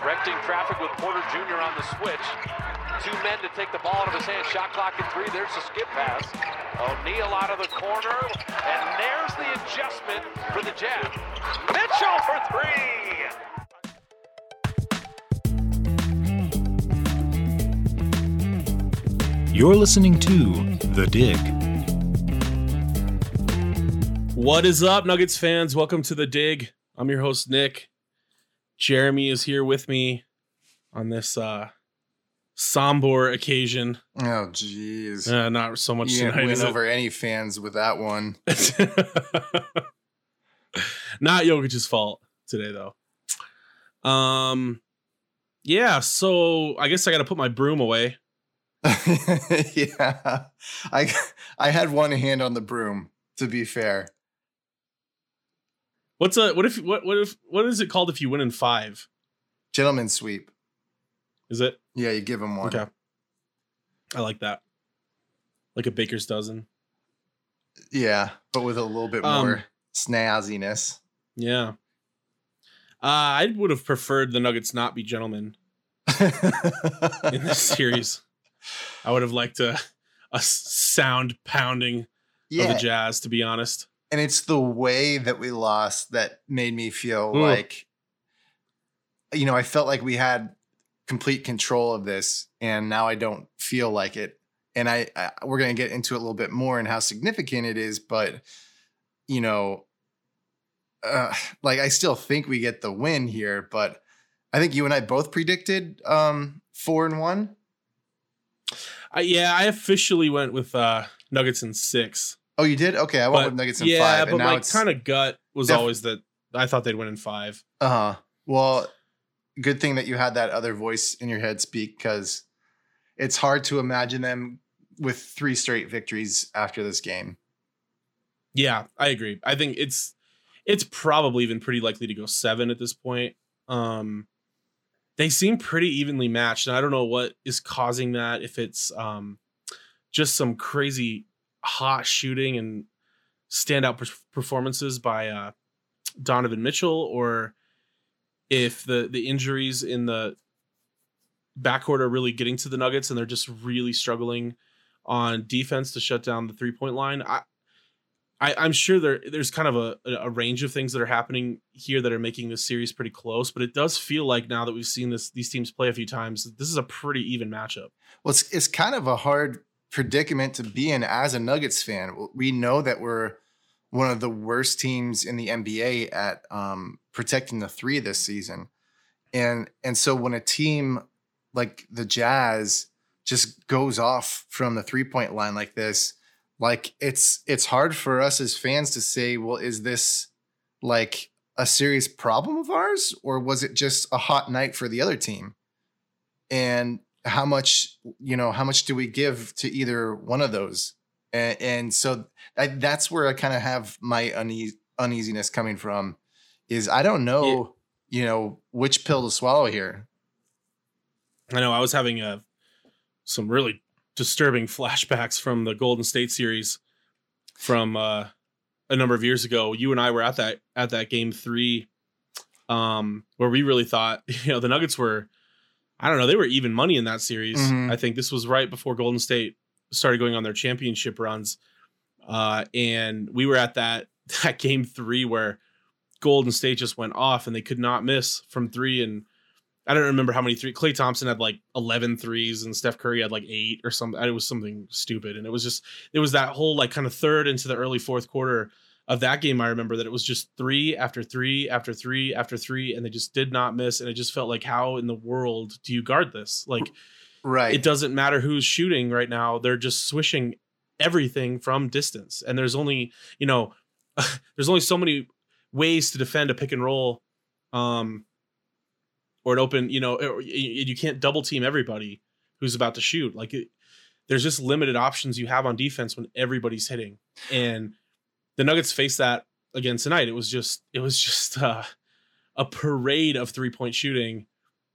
Directing traffic with Porter Jr. on the switch. Two men to take the ball out of his hand. Shot clock at three. There's the skip pass. O'Neal out of the corner. And there's the adjustment for the Jazz. Mitchell for three. You're listening to The Dig. What is up, Nuggets fans? Welcome to the dig. I'm your host, Nick. Jeremy is here with me on this uh somber occasion. Oh, jeez. Uh, not so much you tonight. win is it? over any fans with that one. not Jokic's fault today, though. Um, yeah. So I guess I got to put my broom away. yeah, I I had one hand on the broom. To be fair, What's a what if what what if what is it called if you win in five? gentleman sweep. Is it Yeah, you give him one. okay? I like that. Like a baker's dozen. Yeah, but with a little bit Um, more snazziness. Yeah. Uh, I would have preferred the Nuggets not be gentlemen in this series. I would have liked a a sound pounding of the Jazz, to be honest. And it's the way that we lost that made me feel Mm. like, you know, I felt like we had complete control of this, and now I don't feel like it. And I, I we're gonna get into it a little bit more and how significant it is, but you know, uh, like I still think we get the win here, but I think you and I both predicted um four and one. Uh, yeah, I officially went with uh, Nuggets and six. Oh, you did? Okay, I went But with Nuggets in yeah, five, but and now my it's kind of gut was Def- always that I thought they'd win in five. Uh huh. Well, good thing that you had that other voice in your head speak because it's hard to imagine them with three straight victories after this game. Yeah, I agree. I think it's it's probably even pretty likely to go seven at this point. Um, they seem pretty evenly matched, and I don't know what is causing that. If it's um, just some crazy hot shooting and standout per- performances by uh, Donovan Mitchell, or if the the injuries in the backcourt are really getting to the Nuggets, and they're just really struggling on defense to shut down the three point line. I, I, I'm sure there there's kind of a, a range of things that are happening here that are making this series pretty close, but it does feel like now that we've seen this these teams play a few times, this is a pretty even matchup. Well, it's, it's kind of a hard predicament to be in as a Nuggets fan. We know that we're one of the worst teams in the NBA at um, protecting the three this season, and and so when a team like the Jazz just goes off from the three point line like this, like it's it's hard for us as fans to say, well, is this like a serious problem of ours, or was it just a hot night for the other team? And how much you know how much do we give to either one of those? And, and so I, that's where i kind of have my uneas- uneasiness coming from is i don't know you know which pill to swallow here. I know I was having a some really disturbing flashbacks from the Golden State series from uh, a number of years ago. You and I were at that at that game three, um, where we really thought you know the Nuggets were, I don't know, they were even money in that series. Mhm. I think this was right before Golden State started going on their championship runs, uh, and we were at that that game three where Golden State just went off and they could not miss from three and. I don't remember how many three. Klay Thompson had like 11 threes and Steph Curry had like eight or something. It was something stupid. And it was just, it was that whole like kind of third into the early fourth quarter of that game. I remember that it was just three after three after three after three. And they just did not miss. And it just felt like, how in the world do you guard this? Like, right it doesn't matter who's shooting right now. They're just swishing everything from distance. And there's only, you know, there's only so many ways to defend a pick and roll. Um, or an open, you know, you can't double team everybody who's about to shoot. Like it, there's just limited options you have on defense when everybody's hitting. And the Nuggets faced that again tonight. It was just it was just uh, a parade of three point shooting,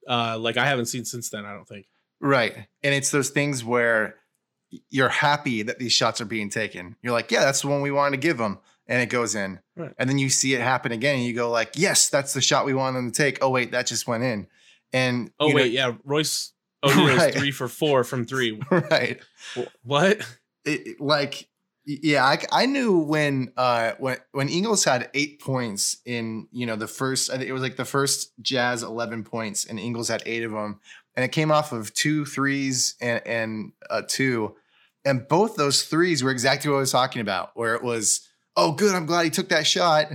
uh, like I haven't seen since then. I don't think. Right. And it's those things where you're happy that these shots are being taken. You're like, yeah, that's the one we wanted to give them. And it goes in. Right. And then you see it happen again and you go like, yes, that's the shot we wanted them to take. Oh, wait, that just went in. And Oh you know- wait, yeah, Royce O'Neal's Right. three for four from three. right. What? It, like, yeah, I, I knew when uh when when Ingles had eight points in you know the first I think it was like the first Jazz eleven points and Ingles had eight of them and it came off of two threes and and a two and both those threes were exactly what I was talking about where it was oh good I'm glad he took that shot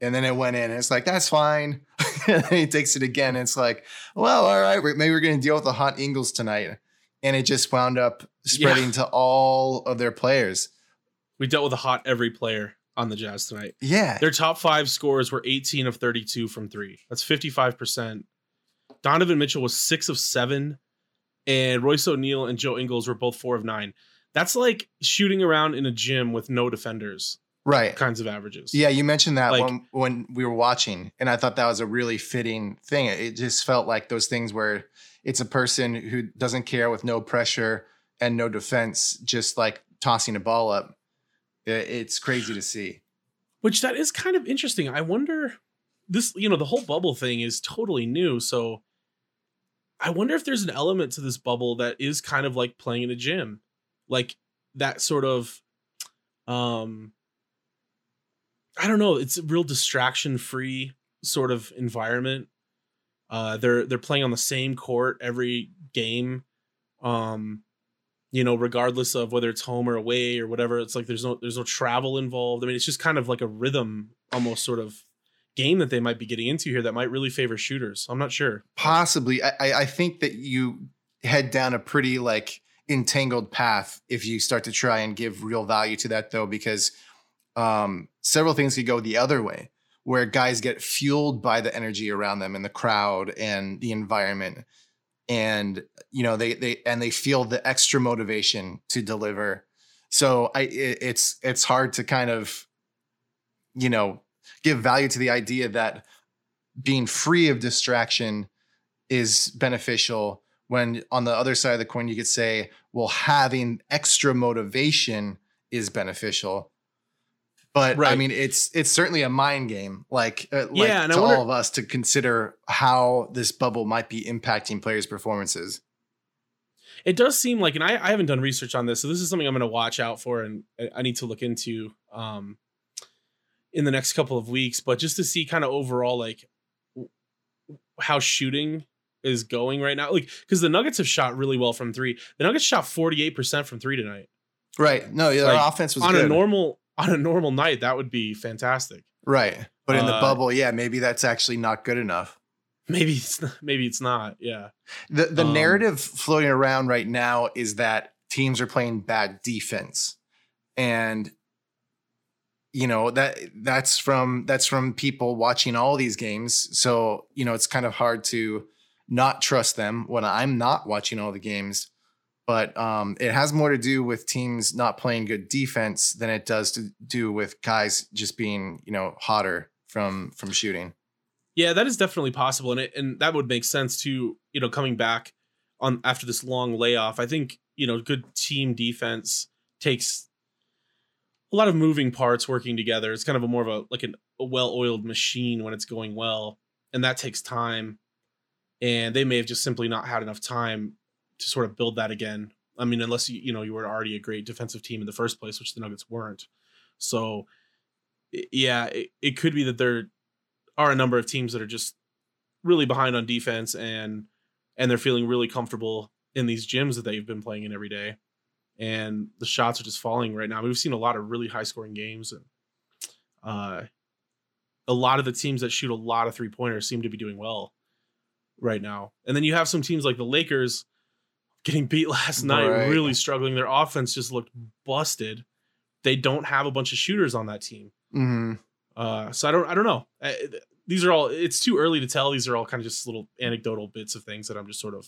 and then it went in and it's like that's fine and then he takes it again and it's like well all right maybe we're gonna deal with the hot Ingles tonight and it just wound up spreading to all of their players. We dealt with a hot every player on the Jazz tonight. Yeah. Their top five scores were 18 of 32 from three. That's 55%. Donovan Mitchell was six of seven, and Royce O'Neal and Joe Ingles were both four of nine. That's like shooting around in a gym with no defenders Right. kinds of averages. Yeah, you mentioned that Like- when when we were watching, and I thought that was a really fitting thing. It just felt like those things where it's a person who doesn't care with no pressure and no defense, just like tossing a ball up. I- It's crazy to see. Which that is kind of interesting. I wonder this, you know, the whole bubble thing is totally new. So I wonder if there's an element to this bubble that is kind of like playing in a gym. Like that sort of um I don't know, it's a real distraction free sort of environment. Uh they're they're playing on the same court every game. Um you know, regardless of whether it's home or away or whatever, it's like there's no there's no travel involved. I mean, it's just kind of like a rhythm, almost sort of game that they might be getting into here that might really favor shooters. I'm not sure. Possibly, I, I think that you head down a pretty like entangled path if you start to try and give real value to that, though, because um, several things could go the other way, where guys get fueled by the energy around them and the crowd and the environment, and you know they they and they feel the extra motivation to deliver. So I it, it's it's hard to kind of you know give value to the idea that being free of distraction is beneficial when on the other side of the coin you could say well having extra motivation is beneficial but i mean it's it's certainly a mind game like, uh, like Yeah, and to wonder- all of us to consider how this bubble might be impacting players performances It does seem like, and I, I haven't done research on this, so this is something I'm going to watch out for and I- need to look into um, in the next couple of weeks. But just to see kind of overall, like w- how shooting is going right now, like because the Nuggets have shot really well from three. The Nuggets shot 48% from three tonight. right no yeah, Like, their offense was on good a normal on a normal night, that would be fantastic. right but in the Uh, bubble yeah maybe that's actually not good enough Maybe it's not, maybe it's not. Yeah. The the Um, narrative floating around right now is that teams are playing bad defense. And you know, that that's from that's from people watching all these games. So, you know, it's kind of hard to not trust them when I'm not watching all the games. But um, it has more to do with teams not playing good defense than it does to do with guys just being, you know, hotter from from shooting. Yeah, that is definitely possible, and it, and that would make sense too. You know, coming back on after this long layoff, I think you know good team defense takes a lot of moving parts working together. It's kind of a more of a like an, a well-oiled machine when it's going well, and that takes time. And they may have just simply not had enough time to sort of build that again. I mean, unless you you know you were already a great defensive team in the first place, which the Nuggets weren't. So, yeah, it, it could be that there are a number of teams that are just really behind on defense and and they're feeling really comfortable in these gyms that they've been playing in every day and the shots are just falling right now we've seen a lot of really high scoring games and uh a lot of the teams that shoot a lot of three pointers seem to be doing well right now and then you have some teams like the lakers getting beat last night Right. really struggling their offense just looked busted they don't have a bunch of shooters on that team hmm uh, so I don't I don't know. Uh, these are all it's too early to tell. These are all kind of just little anecdotal bits of things that I'm just sort of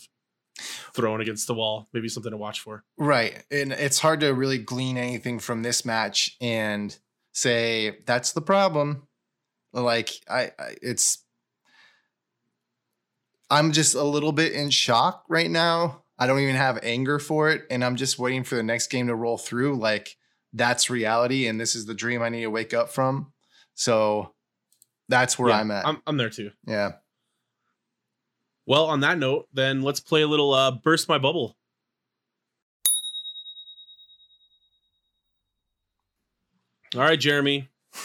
throwing against the wall. Maybe something to watch for. Right. And it's hard to really glean anything from this match and say that's the problem. Like I, I it's I'm just a little bit in shock right now. I don't even have anger for it and I'm just waiting for the next game to roll through like that's reality and this is the dream I need to wake up from. So that's where Yeah, I'm at. I'm, I'm there too. yeah. Well, on that note, then let's play a little uh, burst my bubble. All right, Jeremy.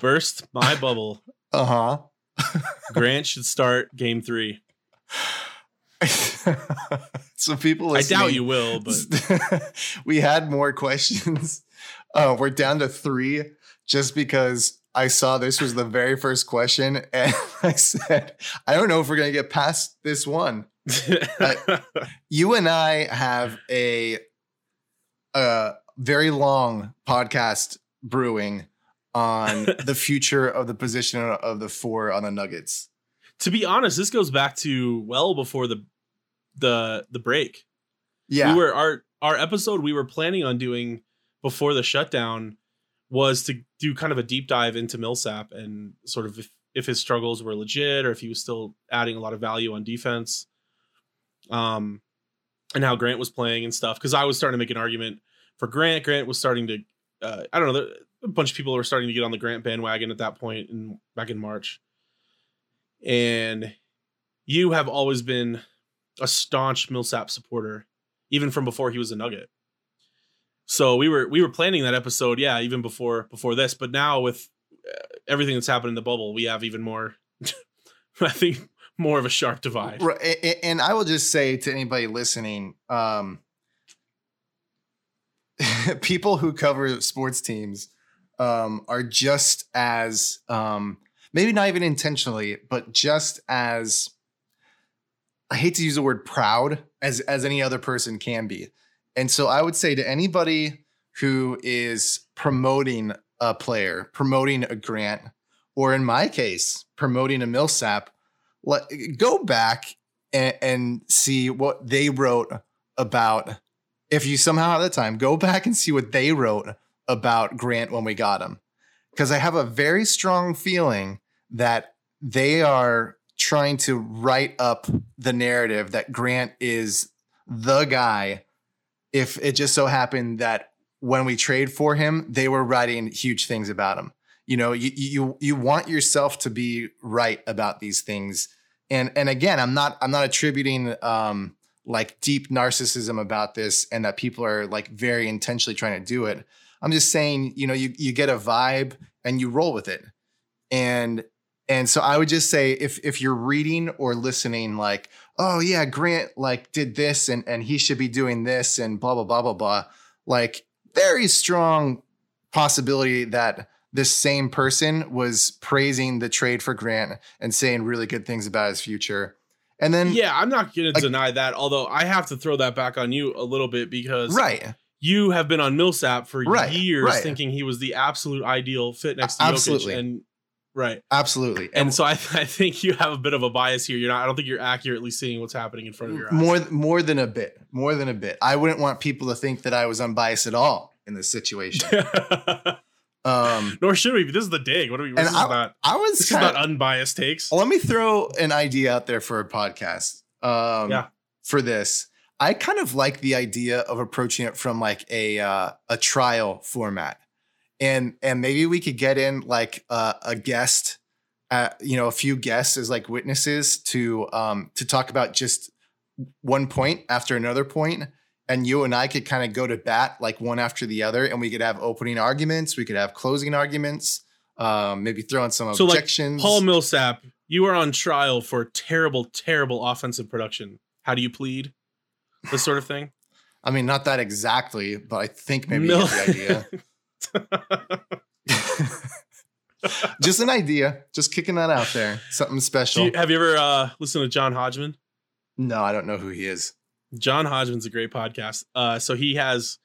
burst my bubble. Uh-huh. Grant should start game three. So people I doubt you will, but we had more questions. Uh, we're down to three just because I saw this was the very first question. And I said, I don't know if we're going to get past this one. You and I have a, a very long podcast brewing on the future of the position of the four on the Nuggets. to be honest, this goes back to well before the the the break. Yeah. we were our our episode we were planning on doing before the shutdown was to do kind of a deep dive into Millsap and sort of if, if his struggles were legit or if he was still adding a lot of value on defense um and how Grant was playing and stuff because I was starting to make an argument for Grant Grant was starting to uh, I don't know a bunch of people were starting to get on the Grant bandwagon at that point in back in March and you have always been a staunch Millsap supporter even from before he was a Nugget. So we were we were planning that episode, yeah, even before before this. But now with uh, everything that's happened in the bubble, we have even more. I think more of a sharp divide. Right, and I will just say to anybody listening, um, people who cover sports teams um, are just as um, maybe not even intentionally, but just as I hate to use the word proud as as any other person can be. And so I would say to anybody who is promoting a player, promoting a grant, or in my case, promoting a Millsap, let go back and, and see what they wrote about. If you somehow have the time, go back and see what they wrote about Grant when we got him. Because I have a very strong feeling that they are trying to write up the narrative that Grant is the guy. If it just so happened that when we trade for him, they were writing huge things about him. You know, you you you want yourself to be right about these things. And and again, I'm not I'm not attributing um like deep narcissism about this and that people are like very intentionally trying to do it. I'm just saying, you know, you you get a vibe and you roll with it. And and so I would just say if if you're reading or listening like, oh yeah, Grant like did this and and he should be doing this and blah blah blah blah blah, like very strong possibility that this same person was praising the trade for Grant and saying really good things about his future. And then Yeah, I'm not going to Like- deny that. Although I have to throw that back on you a little bit because right. you have been on Millsap for Right, years, right. thinking he was the absolute ideal fit next to Absolutely. Jokic, and right. Absolutely. And so I, I think you have a bit of a bias here. You're not. I don't think you're accurately seeing what's happening in front of your eyes. more more than a bit. More than a bit. I wouldn't want people to think that I was unbiased at all in this situation. Um Nor should we. This is the dig. What are we? This And is I- not. I was This kinda- not unbiased takes. let me throw an idea out there for a podcast. Um, Yeah. For this, I kind of like the idea of approaching it from like a uh, a trial format, and and maybe we could get in like uh, a guest, uh, you know, a few guests as like witnesses to um to talk about just one point after another point, and you and I could kind of go to bat like one after the other, and we could have opening arguments, we could have closing arguments, um, maybe throw in some So, like, objections. Paul Millsap, you are on trial for terrible, terrible offensive production. How do you plead? This sort of thing. I mean, not that exactly, but I think maybe Mil- the idea. Just an idea. Just kicking that out there. Something special. you, have you ever uh, listened to John Hodgman? no, I don't know who he is. John Hodgman's a great podcast. Uh, so he has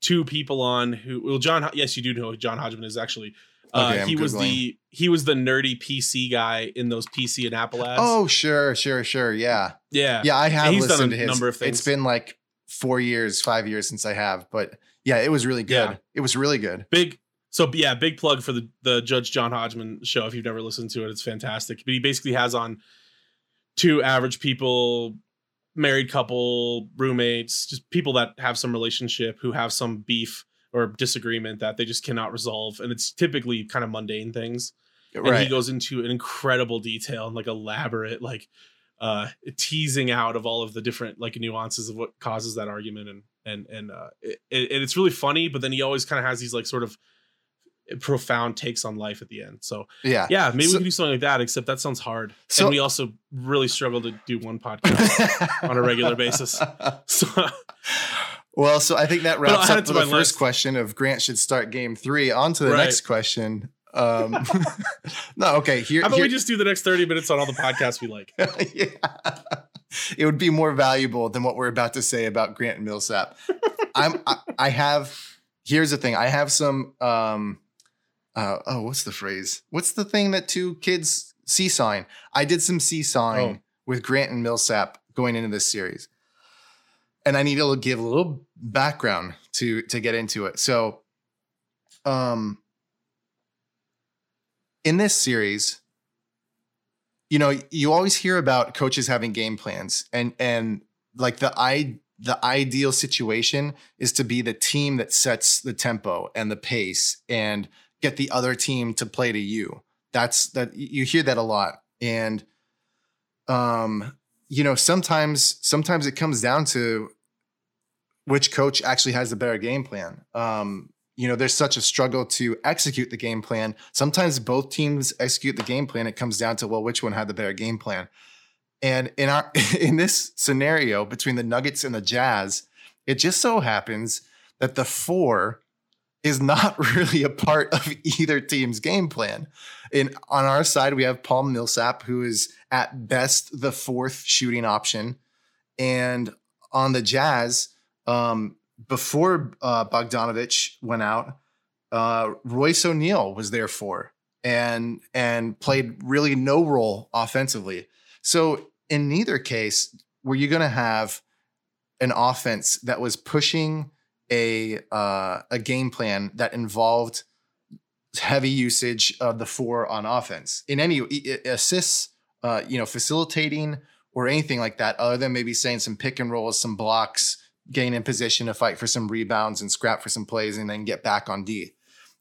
two people on who. Well, John. Yes, you do know who John Hodgman is actually. Uh, Okay, he was the he was the nerdy PC guy in those PC and Apple ads. Oh, sure, sure, sure. Yeah. yeah, Yeah, I have he's done listened a to his. number of things. It's been like four years, five years since I have, but yeah, it was really good. Yeah. It was really good. big. So yeah, big plug for the the Judge John Hodgman show. If you've never listened to it, it's fantastic. But he basically has on two average people, married couple, roommates, just people that have some relationship who have some beef or disagreement that they just cannot resolve, and it's typically kind of mundane things. and right. he goes into an incredible detail and like elaborate like uh teasing out of all of the different like nuances of what causes that argument and and and uh it, it, it's really funny but then he always kind of has these like sort of profound takes on life at the end so yeah. yeah maybe So- we can do something like that except that sounds hard So- and we also really struggle to do one podcast on a regular basis so well, so I think that wraps up to the first list. question of Grant should start game three. On to the Right. next question. Um, no, okay. Here, how about here we just do the next 30 minutes on all the podcasts we like yeah. It would be more valuable than what we're about to say about Grant and Millsap. I'm I, I have here's the thing. I have some um uh oh what's the phrase? What's the thing that two kids seesawing? I did some seesawing Oh. with Grant and Millsap going into this series. And I need to give a little background to to get into it. So um in this series, you know, you always hear about coaches having game plans and and like the i the ideal situation is to be the team that sets the tempo and the pace and get the other team to play to you. That's that you hear that a lot. And um you know, sometimes sometimes it comes down to which coach actually has the better game plan. Um you know, there's such a struggle to execute the game plan. Sometimes both teams execute the game plan. It comes down to well, which one had the better game plan. And in our in this scenario between the Nuggets and the Jazz, it just so happens that the four is not really a part of either team's game plan. In on our side, we have Paul Millsap, who is at best the fourth shooting option, and on the Jazz, um, before uh, Bogdanovich went out, uh, Royce O'Neal was there for and and played really no role offensively. So in neither case were you going to have an offense that was pushing a uh, a game plan that involved heavy usage of the four on offense in any assists, uh, you know, facilitating or anything like that, other than maybe saying some pick and rolls, some blocks, gain in position to fight for some rebounds and scrap for some plays, and then get back on D.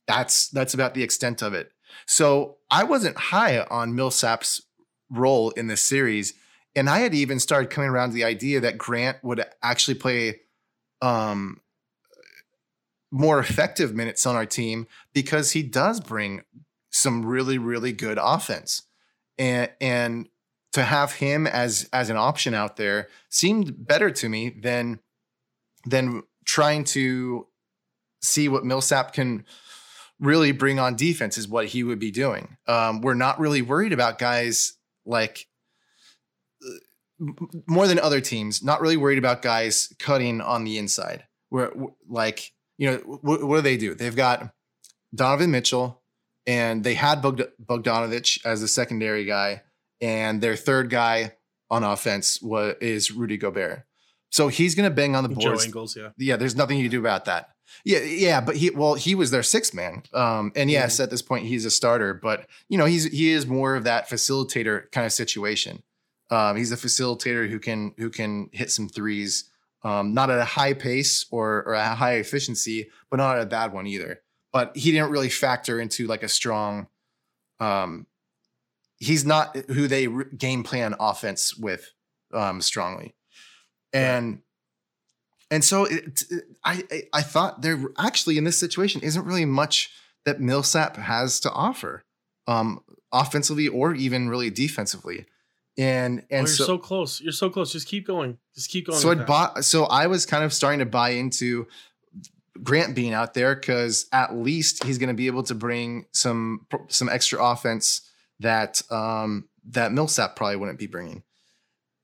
That's that's about the extent of it. So I wasn't high on Millsap's role in this series, and I had even started coming around to the idea that Grant would actually play um, more effective minutes on our team because he does bring some really really good offense, and and to have him as as an option out there seemed better to me than than trying to see what Millsap can really bring on defense is what he would be doing. Um, we're not really worried about guys like uh, more than other teams. Not really worried about guys cutting on the inside. We're like you know what, what do they do? They've got Donovan Mitchell, and they had Bogd- Bogdanovich as a secondary guy, and their third guy on offense was is Rudy Gobert. So he's going to bang on the joe ingles yeah yeah, there's nothing you can do about that. Yeah, yeah, but he well, he was their sixth man. Um, and yes, Mm-hmm. at this point he's a starter, but you know, he's he is more of that facilitator kind of situation. Um, he's a facilitator who can who can hit some threes, um, not at a high pace or or a high efficiency, but not at a bad one either. But he didn't really factor into like a strong. Um, he's not who they game plan offense with um, strongly, and and so it, it- I, I thought there actually in this situation isn't really much that Millsap has to offer, um, offensively or even really defensively, and oh, and you're so so, close. You're so close. Just keep going. Just keep going so I bought. So I was kind of starting to buy into Grant being out there because at least he's going to be able to bring some some extra offense that um, that Millsap probably wouldn't be bringing.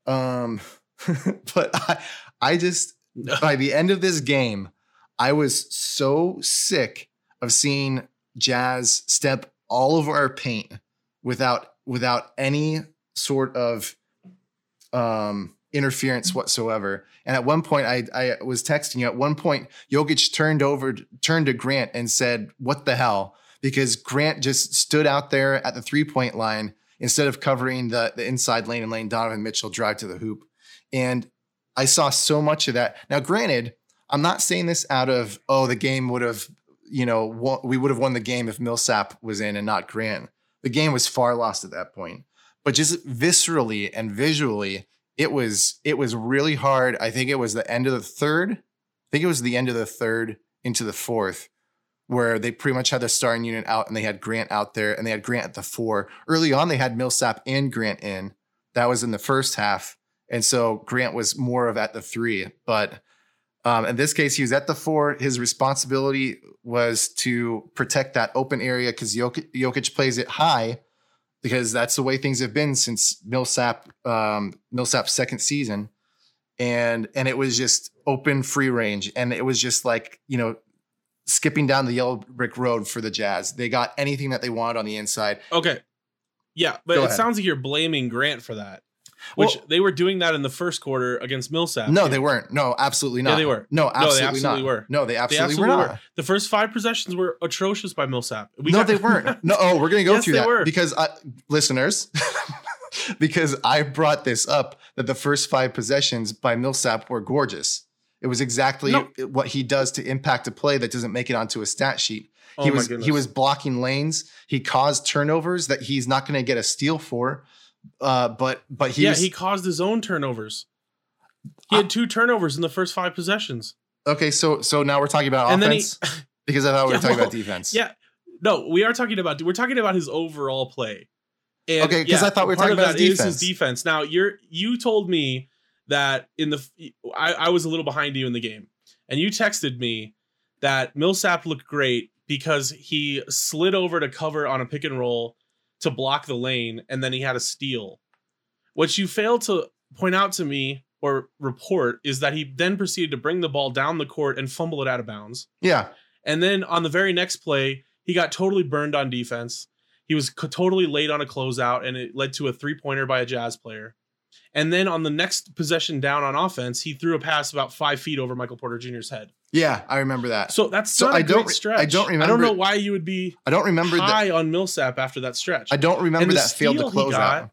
Um, but I I just by the end of this game, I was so sick of seeing Jazz step all over our paint without without any sort of um interference whatsoever. And at one point, I I was texting you. At one point, Jokic turned over, turned to Grant and said, "What the hell?" Because Grant just stood out there at the three point line instead of covering the the inside lane and letting Donovan Mitchell drive to the hoop. And I saw so much of that. Now, granted, I'm not saying this out of oh the game would have you know won, we would have won the game if Millsap was in and not Grant. The game was far lost at that point. But just viscerally and visually, it was it was really hard. I think it was the end of the third. I think it was the end of the third into the fourth, where they pretty much had their starting unit out and they had Grant out there and they had Grant at the four. Early on, they had Millsap and Grant in. That was in the first half. And so Grant was more of at the three. But um, in this case, he was at the four. His responsibility was to protect that open area because Jokic, Jokic plays it high because that's the way things have been since Millsap um, Millsap's second season, and and it was just open free range, and it was just like you know skipping down the yellow brick road for the Jazz. They got anything that they wanted on the inside. Okay. Yeah, but Go it ahead. sounds like you're blaming Grant for that. Which Well- they were doing that in the first quarter against Millsap. No, they weren't. No, absolutely not. Yeah, they were. No, No, they absolutely, absolutely not. were. No, they They absolutely, absolutely were were. not. The first five possessions were atrocious by Millsap. We no, got- they weren't. No, oh, we're gonna go Yes, through they that were. because I, listeners, because I brought this up that the first five possessions by Millsap were gorgeous. It was exactly No. what he does to impact a play that doesn't make it onto a stat sheet. Oh he my was goodness. he was blocking lanes. He caused turnovers that he's not going to get a steal for. Uh, but but he yeah, was he caused his own turnovers. He had two turnovers in the first five possessions. okay. So so now we're talking about And then he- offense because I thought we were Yeah, talking well, about defense. Yeah. No, we are talking about we're talking about his overall play. And Okay, 'cause I thought we were talking about his is defense. defense. Now you're you told me that in the I, I was a little behind you in the game, and you texted me that Millsap looked great because he slid over to cover on a pick and roll to block the lane, and then he had a steal. What you failed to point out to me or report is that he then proceeded to bring the ball down the court and fumble it out of bounds. yeah. And then on the very next play, he got totally burned on defense. He was totally late on a closeout, and it led to a three pointer by a Jazz player. And then on the next possession down on offense, he threw a pass about five feet over Michael Porter Jr.'s head. Yeah, I remember that. So that's So not a I don't great stretch. I don't remember. I don't know why you would be I don't remember that. high on Millsap after that stretch. I don't remember that failed to close got- out.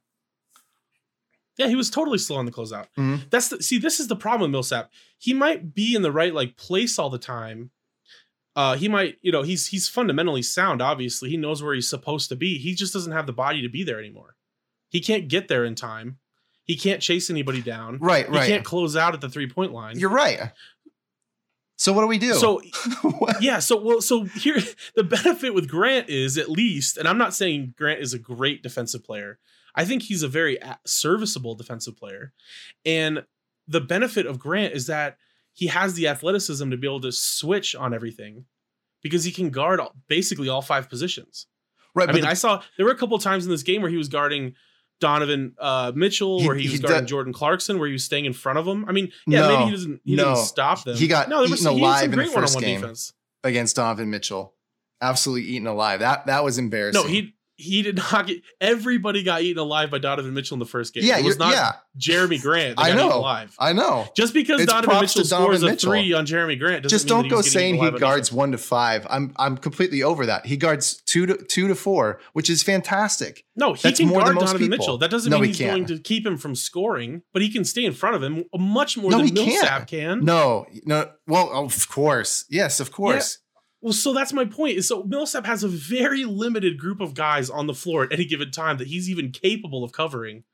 Yeah, he was totally slow on the closeout. Mhm. That's the see. This is the problem with Millsap. He might be in the right like place all the time. Uh, he might, you know, he's he's fundamentally sound. Obviously, he knows where he's supposed to be. He just doesn't have the body to be there anymore. He can't get there in time. He can't chase anybody down. Right, right. He can't close out at the three point line. You're right. So what do we do? So yeah, so well, so here the benefit with Grant is at least, and I'm not saying Grant is a great defensive player. I think he's a very serviceable defensive player, and the benefit of Grant is that he has the athleticism to be able to switch on everything because he can guard all, basically all five positions. right, I mean, the- I saw there were a couple times in this game where he was guarding Donovan uh, Mitchell, He- where he was he guarding Jordan Clarkson, where he was staying in front of him. I mean, yeah, No, maybe he doesn't he no. didn't stop them. He got no, there was eaten alive in the first game. defense. against Donovan Mitchell, absolutely eaten alive. That that was embarrassing. No, he he did not get. Everybody got eaten alive by Donovan Mitchell in the first game. yeah, it was not yeah, Jerami Grant. That I got know. eaten alive. I know. Just because It's Donovan Mitchell Donovan scores a three on Jerami Grant, doesn't Just don't he go saying he guards one to five. I'm I'm completely over that. He guards two to two to four, which is fantastic. No, he That's can more than guard most Donovan people. Mitchell. That doesn't No, mean he's can't. going to keep him from scoring, but he can stay in front of him much more No, than he. Millsap can. No, no. Well, of course, yes, of course. Well, so that's my point. Is so Millsap has a very limited group of guys on the floor at any given time that he's even capable of covering,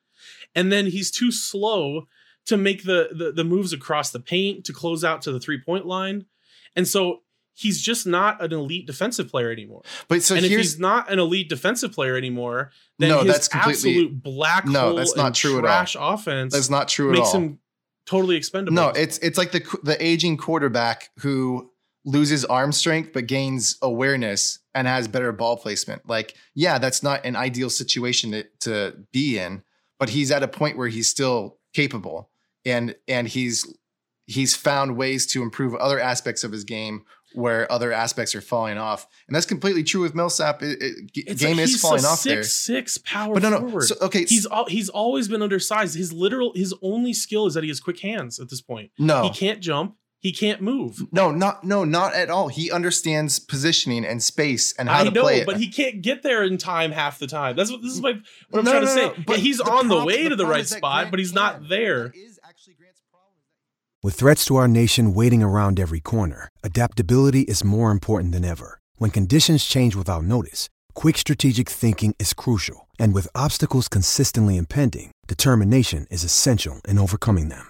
and then he's too slow to make the the, the moves across the paint to close out to the three point line, and so he's just not an elite defensive player anymore. But so and if he's not an elite defensive player anymore, then No, his that's completely- absolute black No, hole that's not and true at all. trash offense that's not true at makes all. Makes him totally expendable. No, it's it's like the the aging quarterback who loses arm strength but gains awareness and has better ball placement. Like, yeah, that's not an ideal situation to, to be in, but he's at a point where he's still capable and and he's he's found ways to improve other aspects of his game where other aspects are falling off, and that's completely true with Millsap. It, it, game like is falling off six, there. Six power But no, no. forward. So, okay, he's all, he's always been undersized. His literal his only skill is that he has quick hands at this point. no, He can't jump. He can't move. no, not no, not at all. He understands positioning and space and how I to know, play it. but he can't get there in time half the time. That's what this is my what I'm No, trying no, to no, say. no, but Yeah, he's the on the prob- way to the problem right spot, Grant but he's not can. there. That is actually Grant's problem. With threats to our nation waiting around every corner, adaptability is more important than ever. When conditions change without notice, quick strategic thinking is crucial. And with obstacles consistently impending, determination is essential in overcoming them.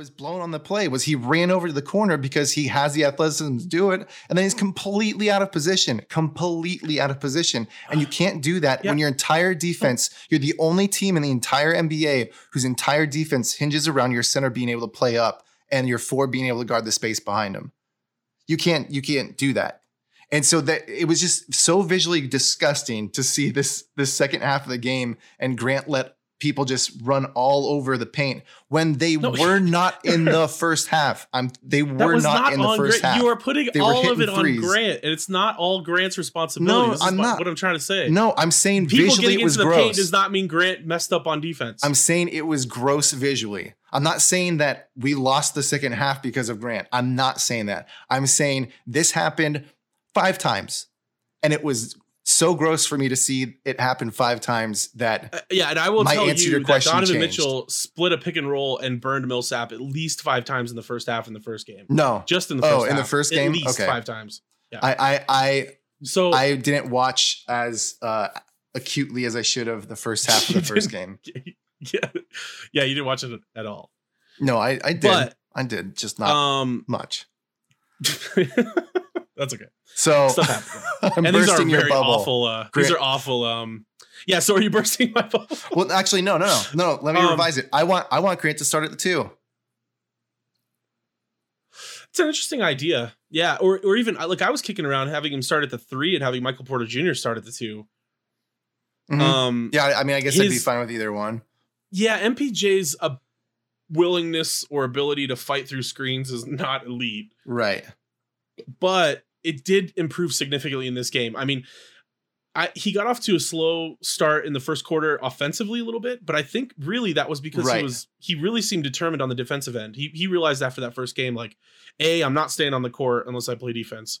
Was what, what was blown on the play was he ran over to the corner because he has the athleticism to do it, and then he's completely out of position, completely out of position, and you can't do that when your entire defense, you're the only team in the entire NBA whose entire defense hinges around your center being able to play up and your four being able to guard the space behind him. You can't you can't do that. And so that it was just so visually disgusting to see this this second half of the game and Grant let people just run all over the paint when they No. were not in the first half. I'm they were not, not, in the on first Grant. half. You are putting They all of it on. Grant, and it's not all Grant's responsibility. No, This I'm what, not. what I'm trying to say. no, I'm saying People visually getting it was into the paint gross. does not mean Grant messed up on defense. I'm saying it was gross visually. I'm not saying that we lost the second half because of Grant. I'm not saying that. I'm saying this happened five times. And it was so gross for me to see it happen five times that Uh, yeah, and I will tell answer you your that question Donovan changed. Mitchell split a pick and roll and burned Millsap at least five times in the first half in the first game. no. Just in the first Oh, in the half, first At game? least Okay. five times. I I I, So I didn't watch as uh, acutely as I should have the first half of the first game. yeah, yeah, you didn't watch it at all. No, I, I did. But I did, just not um, much. that's okay. So Stuff happens. I'm and these are bursting very awful. Uh, these are awful. Um, yeah. So are you bursting my bubble? Well, actually, no, no, no, no. Let me Um, revise it. I want I want Grant to start at the two. It's an interesting idea. Yeah, or or even like I was kicking around having him start at the three and having Michael Porter Jr. start at the 2 Mhm. Um, yeah, I mean, I guess I'd be fine with either one. yeah, MPJ's a willingness or ability to fight through screens is not elite, Right. but it did improve significantly in this game. I mean, I, he got off to a slow start in the first quarter offensively a little bit, but I think really that was because Right. he was he really seemed determined on the defensive end. He he realized after that first game like, a I'm not staying on the court unless I play defense,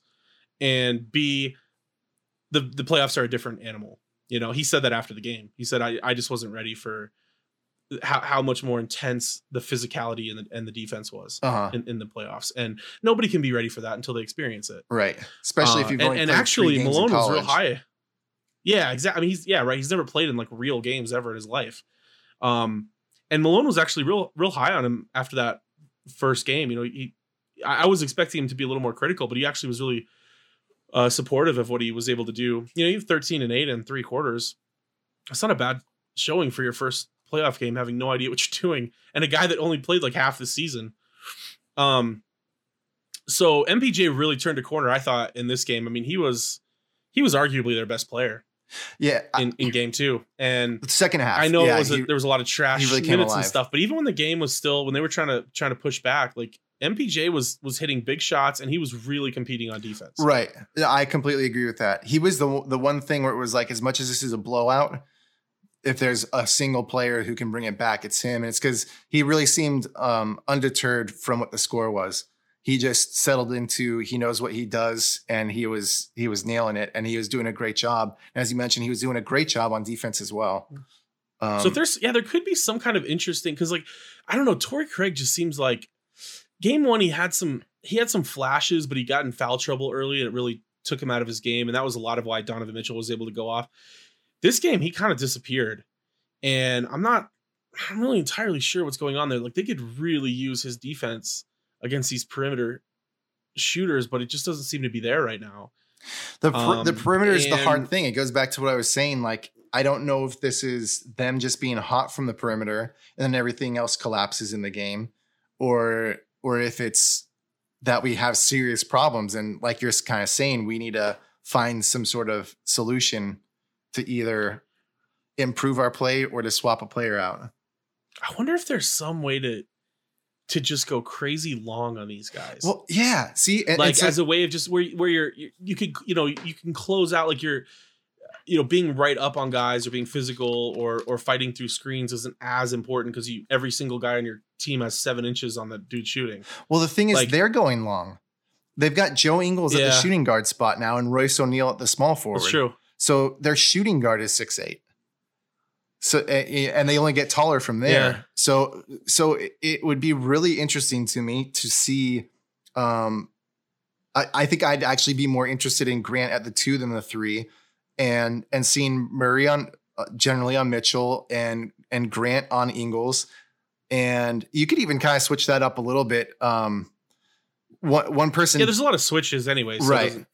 and b the the playoffs are a different animal. You know, he said that after the game. He said I I just wasn't ready for how how much more intense the physicality and the and the defense was. Uh huh. In, in the playoffs, and nobody can be ready for that until they experience it. Right. Especially if Uh, you've and, and actually Malone was real high. Yeah, exactly. I mean, he's yeah, right. He's never played in like real games ever in his life. Um, and Malone was actually real, real high on him after that first game. You know, he, I I was expecting him to be a little more critical, but he actually was really uh, supportive of what he was able to do. You know, you have 13 and eight and three quarters. That's not a bad showing for your first playoff game, having no idea what you're doing, and a guy that only played like half the season. Um, so MPJ really turned a corner. I thought in this game. I mean, he was he was arguably their best player Yeah. In, in game two, and the second half. I know yeah, it was a, he- there was a lot of trash really minutes and stuff, but even when the game was still when they were trying to trying to push back, like MPJ was was hitting big shots and he was really competing on defense. Right. I completely agree with that. He was the the one thing where it was like, as much as this is a blowout, if there's a single player who can bring it back, it's him. And it's because he really seemed um, undeterred from what the score was. He just settled into he knows what he does, and he was he was nailing it, and he was doing a great job. And as you mentioned, he was doing a great job on defense as well. Um, so there's yeah, there could be some kind of interesting because like I don't know, Torrey Craig just seems like game one he had some he had some flashes, but he got in foul trouble early and it really took him out of his game, and that was a lot of why Donovan Mitchell was able to go off. This game he kind of disappeared, and I'm not I'm really entirely sure what's going on there. Like they could really use his defense against these perimeter shooters, but it just doesn't seem to be there right now. The per- the Um, perimeter is the hard thing. It goes back to what I was saying. Like I don't know if this is them just being hot from the perimeter and then everything else collapses in the game, or or if it's that we have serious problems. And like you're kind of saying, we need to find some sort of solution to either improve our play or to swap a player out. I wonder if there's some way to to just go crazy long on these guys. Well, yeah. See, and, like and so- as a way of just where where you're you, you could you know you can close out like you're you know being right up on guys or being physical or or fighting through screens isn't as important because you every single guy on your team has seven inches on the dude shooting. well, the thing is, like- they're going long. They've got Joe Ingles at the shooting guard spot now, and Royce O'Neale at the small forward. That's true. So their shooting guard is six eight. So and they only get taller from there. Yeah. So so it- it would be really interesting to me to see. Um, I, I think I'd actually be more interested in Grant at the two than the three, and and seeing Murray on uh, generally on Mitchell and and Grant on Ingles, and you could even kind of switch that up a little bit. Um, one one person, Yeah, there's a lot of switches anyway. So Right.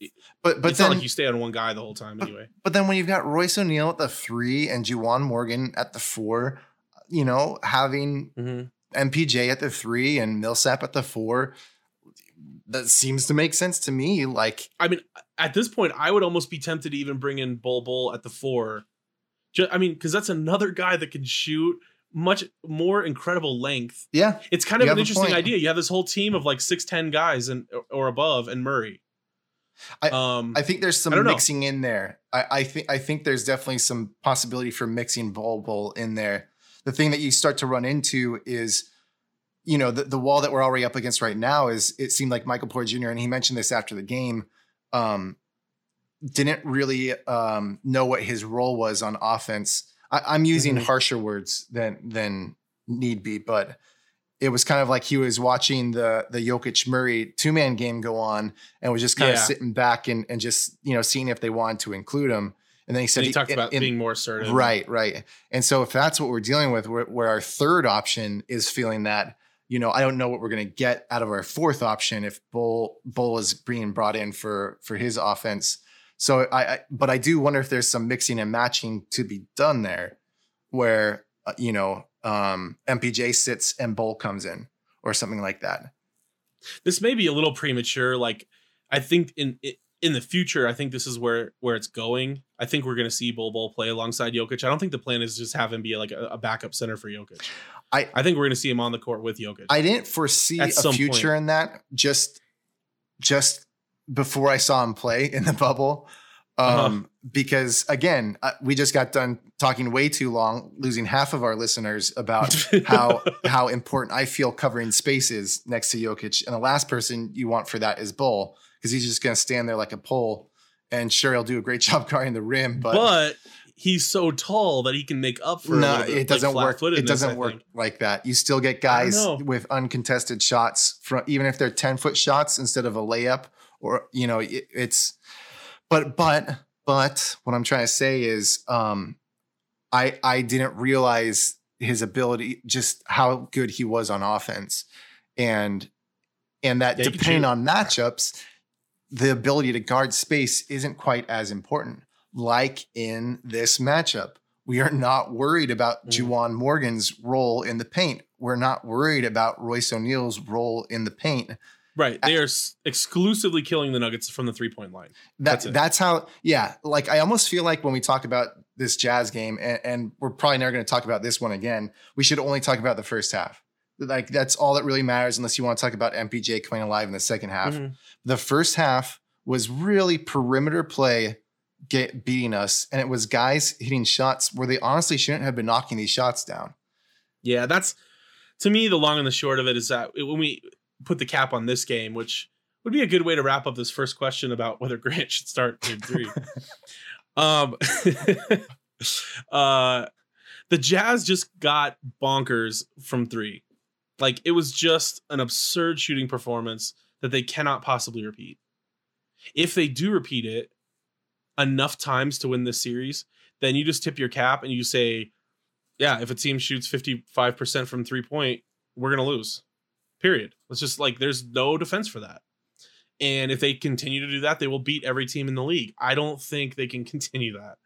but but it's then not like you stay on one guy the whole time anyway. But then when you've got Royce O'Neale at the three and Juwan Morgan at the four, you know, having Mm-hmm. MPJ at the three and Millsap at the four, that seems to make sense to me. Like, I mean, at this point, I would almost be tempted to even bring in Bol Bol at the four. Ju- I mean, because that's another guy that can shoot much more incredible length. yeah, It's kind of an interesting idea. You have this whole team of like six ten guys and or above, and Murray. I- um, I think there's some don't know. mixing in there. I, I think I think there's definitely some possibility for mixing Bol Bol in there. The thing that you start to run into is, you know, the, the wall that we're already up against right now is it seemed like Michael Porter Jr. and he mentioned this after the game, um, didn't really um, know what his role was on offense. I, I'm using Mhm. harsher words than than need be, but it was kind of like he was watching the the Jokic Murray two man game go on and was just kind of sitting back and and just you know seeing if they wanted to include him. And then he said and he talked about in- being more assertive. right, right. And so if that's what we're dealing with, where, where our third option is feeling that you know I don't know what we're going to get out of our fourth option if Bol Bol is being brought in for for his offense. So I, I but I do wonder if there's some mixing and matching to be done there, where uh, you know um, MPJ sits and Bol comes in or something like that. This may be a little premature. Like, I think in in the future, I think this is where where it's going. I think we're going to see Bol Bol play alongside Jokic. I don't think the plan is just have him be like a, a backup center for Jokic. I- I think we're going to see him on the court with Jokic. I didn't foresee At a future point. in that just just before I saw him play in the bubble. Um, Uh-huh. because again, uh, we just got done talking way too long, losing half of our listeners about how how important I feel covering space is next to Jokic. And the last person you want for that is Bol, because he's just gonna stand there like a pole. And sure, he'll do a great job guarding the rim, but, but, he's so tall that he can make up for. no, bit, it doesn't like, work. It doesn't work like that. You still get guys with uncontested shots from even if they're 10 foot shots instead of a layup or you know, it, it's but but but what I'm trying to say is um I I didn't realize his ability just how good he was on offense and and that Yeah, depending on matchups the ability to guard space isn't quite as important like in this matchup we are not worried about Mhm. Juwan Morgan's role in the paint. We're not worried about Royce O'Neale's role in the paint. Right, they are exclusively killing the Nuggets from the three point line. That, That's that's, how, yeah. Like I almost feel like when we talk about this Jazz game, and, and we're probably never going to talk about this one again. We should only talk about the first half. Like that's all that really matters, unless you want to talk about MPJ coming alive in the second half. Mhm. The first half was really perimeter play get beating us, and it was guys hitting shots where they honestly shouldn't have been knocking these shots down. Yeah, that's to me the long and the short of it is that when we put the cap on this game, which would be a good way to wrap up this first question about whether Grant should start game three. um, uh, the Jazz just got bonkers from three. Like it was just an absurd shooting performance that they cannot possibly repeat. If they do repeat it enough times to win this series, then you just tip your cap and you say, yeah, if a team shoots 55% from three point, we're going to lose. Period. It's just like there's no defense for that. And if they continue to do that, they will beat every team in the league. I don't think they can continue that.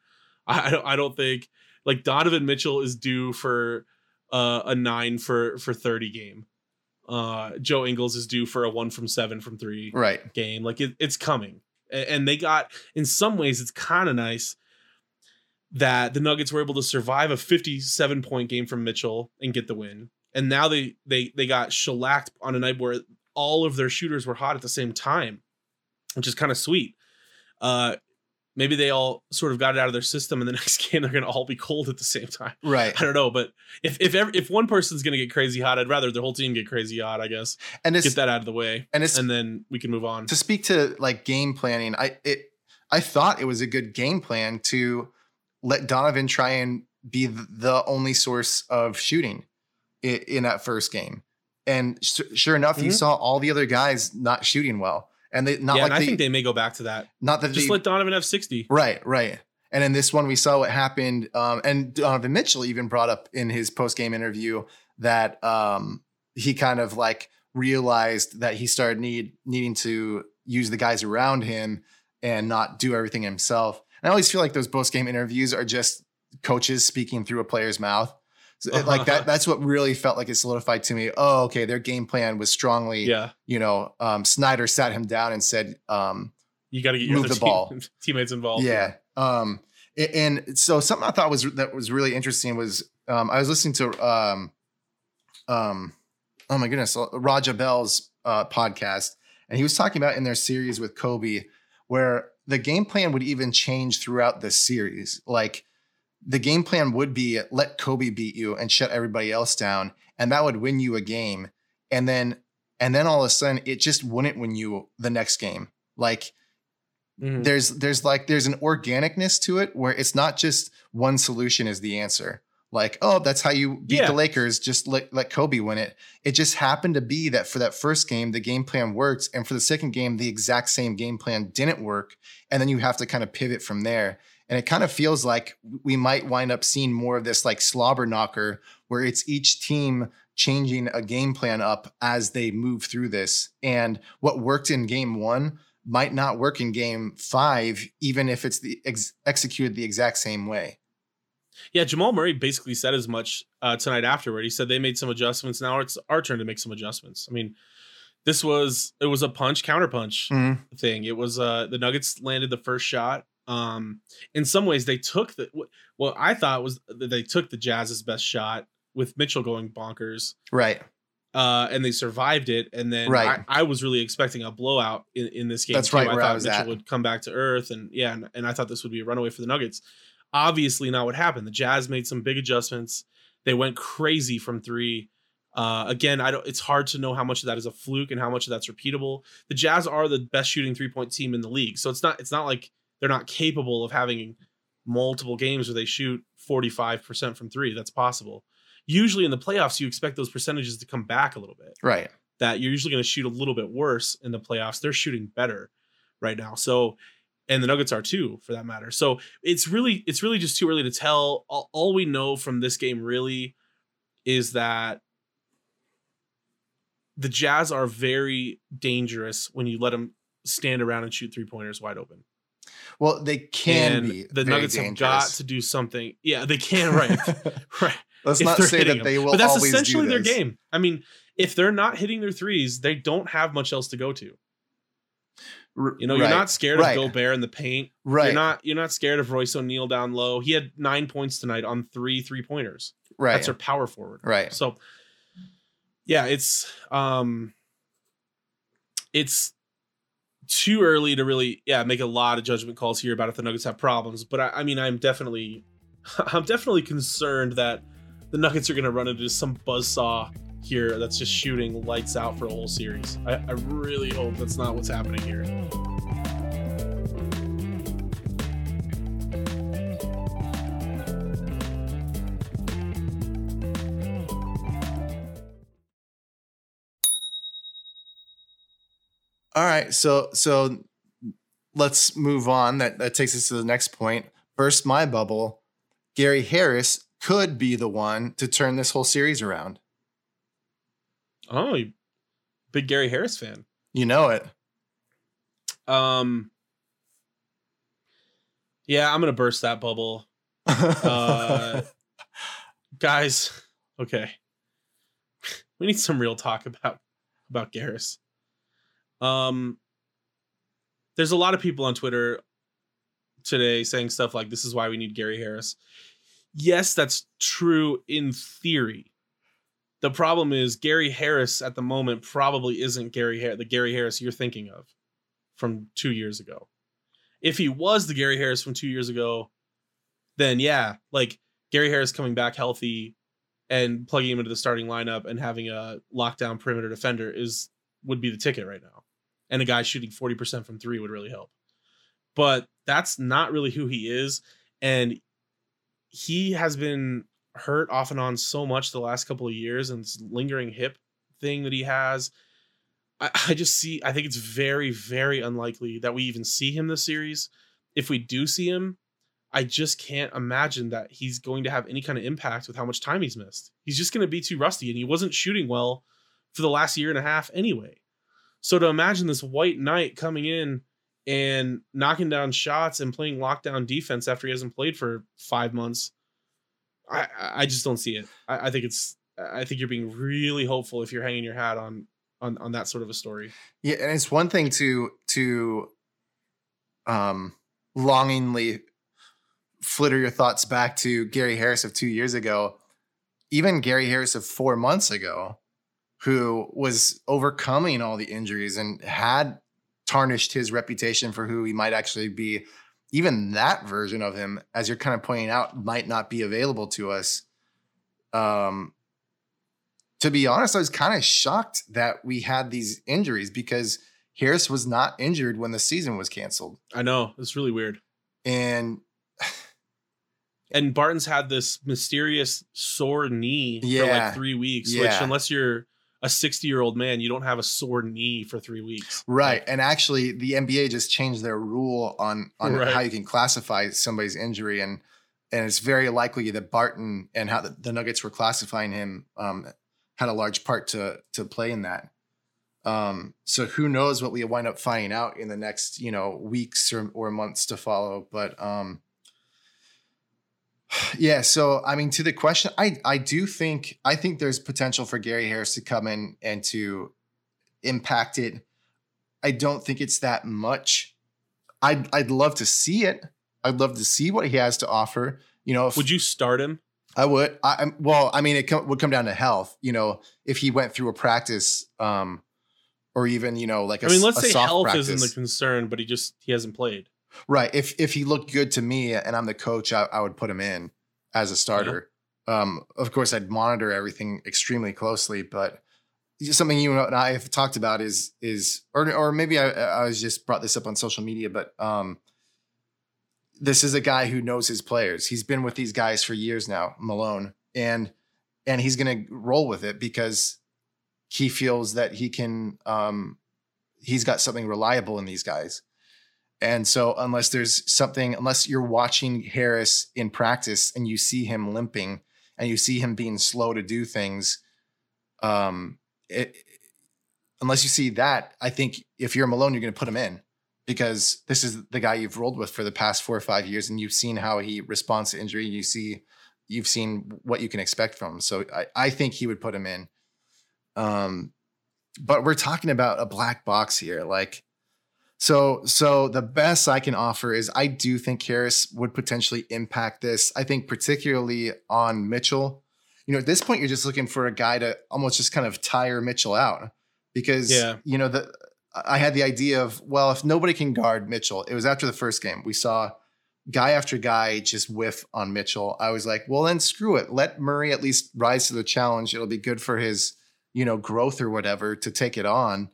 I, don't I don't think like Donovan Mitchell is due for uh, a 9 for for 30 game. uh, Joe Ingles is due for a one from seven from three Right. game. Like it, it's coming, and they got in some ways it's kind of nice that the Nuggets were able to survive a 57 point game from Mitchell and get the win. And now they they they got shellacked on a night where all of their shooters were hot at the same time, which is kind of sweet. Uh, maybe they all sort of got it out of their system, and the next game they're going to all be cold at the same time. Right. I don't know, but if if ever, if one person's going to get crazy hot, I'd rather the whole team get crazy hot. I guess And get that out of the way, and it's and then we can move on. to speak to like game planning, I it I thought it was a good game plan to let Donovan try and be the only source of shooting in, in that first game. And s- sure enough, you Mhm. saw all the other guys not shooting well, and they not yeah, like and I they, think they may go back to that. not that Just they, let Donovan have 60. Right, right. And in this one, we saw what happened. Um, and Donovan Mitchell even brought up in his post game interview that um, he kind of like realized that he started need needing to use the guys around him and not do everything himself. And I always feel like those post game interviews are just coaches speaking through a player's mouth. So it- like that, that's what really felt like it solidified to me. Oh, okay, their game plan was strongly, Yeah, you know, um, Snyder sat him down and said, um, you got to get your Move the ball. teammates involved. yeah. Um, and so something I thought was that was really interesting was um, I was listening to um, um, oh my goodness, Raja Bell's uh, podcast, and he was talking about in their series with Kobe, where the game plan would even change throughout the series. Like the game plan would be let Kobe beat you and shut everybody else down, and that would win you a game. And then and then all of a sudden it just wouldn't win you the next game. Like Mhm. there's there's like there's an organicness to it where it's not just one solution is the answer. Like, oh, that's how you beat Yeah. the Lakers. Just let, let Kobe win it. It just happened to be that for that first game, the game plan worked. And for the second game, the exact same game plan didn't work. And then you have to kind of pivot from there. And it kind of feels like we might wind up seeing more of this like slobber knocker where it's each team changing a game plan up as they move through this. And what worked in game one might not work in game five, even if it's the ex- executed the exact same way. Yeah, Jamal Murray basically said as much uh, tonight afterward. He said they made some adjustments. Now it's our turn to make some adjustments. I mean, this was it was a punch counter punch Mm-hmm. thing. It was uh the Nuggets landed the first shot. Um, in some ways they took the what, what I thought was that they took the Jazz's best shot with Mitchell going bonkers. Right. Uh, and they survived it. And then Right. I, I was really expecting a blowout in, in this game. That's too. right I where I thought was Mitchell at. would come back to earth, and yeah, and, and I thought this would be a runaway for the Nuggets. Obviously, not what happened. The Jazz made some big adjustments. They went crazy from three. Uh, again, I don't. It's hard to know how much of that is a fluke and how much of that's repeatable. The Jazz are the best shooting three point team in the league, so it's not. It's not like they're not capable of having multiple games where they shoot forty five percent from three. That's possible. Usually in the playoffs, you expect those percentages to come back a little bit Right. that you're usually going to shoot a little bit worse in the playoffs. They're shooting better right now. So, and the Nuggets are too, for that matter. So it's really, it's really just too early to tell. All, all we know from this game really is that the Jazz are very dangerous when you let them stand around and shoot three pointers wide open. Well, they can and be. the Nuggets have got to do something. Yeah, they can. Right, right. Let's not say that them. they will But that's essentially their game. I mean, if they're not hitting their threes, they don't have much else to go to. You know, right. you're not scared right. of Gobert in the paint. Right. You're not you're not scared of Royce O'Neale down low. He had nine points tonight on three three pointers. right. That's their power forward. Right. So yeah, it's um it's too early to really yeah make a lot of judgment calls here about if the Nuggets have problems. But I, I mean I'm definitely I'm definitely concerned that the Nuggets are gonna run into some buzzsaw here that's just shooting lights out for a whole series. I, I really hope that's not what's happening here. All right. So so let's move on. That that takes us to the next point. Burst my bubble. Gary Harris could be the one to turn this whole series around. Oh, big Gary Harris fan. You know it. Um Yeah, I'm gonna burst that bubble. Uh guys, okay. we need some real talk about about Garris. Um, there's a lot of people on Twitter today saying stuff like, "This is why we need Gary Harris." Yes, that's true in theory. The problem is Gary Harris at the moment probably isn't Gary Har- the Gary Harris you're thinking of from two years ago. If he was the Gary Harris from two years ago, then yeah, like Gary Harris coming back healthy and plugging him into the starting lineup and having a lockdown perimeter defender is would be the ticket right now. And a guy shooting 40% from three would really help. But that's not really who he is. And he has been hurt off and on so much the last couple of years and this lingering hip thing that he has. I, I just see, I think it's very, very unlikely that we even see him this series. If we do see him, I just can't imagine that he's going to have any kind of impact with how much time he's missed. He's just going to be too rusty, and he wasn't shooting well for the last year and a half anyway. So to imagine this white knight coming in and knocking down shots and playing lockdown defense after he hasn't played for five months, I I just don't see it. I, I think it's I think you're being really hopeful if you're hanging your hat on on on that sort of a story. Yeah, and it's one thing to to um longingly flitter your thoughts back to Gary Harris of two years ago, even Gary Harris of four months ago, who was overcoming all the injuries and had tarnished his reputation for who he might actually be. Even that version of him, as you're kind of pointing out, might not be available to us. Um, to be honest, I was kind of shocked that we had these injuries because Harris was not injured when the season was canceled. I know it's really weird. And and Barton's had this mysterious sore knee for like three weeks. Which, unless you're a 60 year old man, you don't have a sore knee for three weeks. Right. And actually the NBA just changed their rule on on Right. how you can classify somebody's injury and and it's very likely that Barton and how the, the Nuggets were classifying him um, had a large part to to play in that. Um, so who knows what we wind up finding out in the next, you know, weeks or, or months to follow. But um yeah, so I mean to the question, I I do think I think there's potential for Gary Harris to come in and to impact it I don't think it's that much. I'd I'd love to see it. I'd love to see what he has to offer. You know, if Would you start him? I would. I, I'm well. I mean, it co- would come down to health. You know, if he went through a practice, um, or even you know, like a I mean, let's say health practice. isn't the concern, but he just he hasn't played. Right. If if he looked good to me and I'm the coach, I, I would put him in as a starter. Um, of course, I'd monitor everything extremely closely, but something you and I have talked about is is or or maybe I, I was just brought this up on social media, but um, this is a guy who knows his players. He's been with these guys for years now, Malone, and and he's going to roll with it because he feels that he can. Um, he's got something reliable in these guys. And so, unless there's something, unless you're watching Harris in practice and you see him limping and you see him being slow to do things, um, it, unless you see that, I think if you're Malone, you're going to put him in because this is the guy you've rolled with for the past four or five years, and you've seen how he responds to injury. You see, you've seen what you can expect from him. So I, I think he would put him in. Um, but we're talking about a black box here, like. So, so the best I can offer is I do think Harris would potentially impact this. I think particularly on Mitchell. You know, at this point, you're just looking for a guy to almost just kind of tire Mitchell out because Yeah. you know the I had the idea of well, if nobody can guard Mitchell, it was after the first game we saw guy after guy just whiff on Mitchell. I was like, well, then screw it. Let Murray at least rise to the challenge. It'll be good for his you know growth or whatever to take it on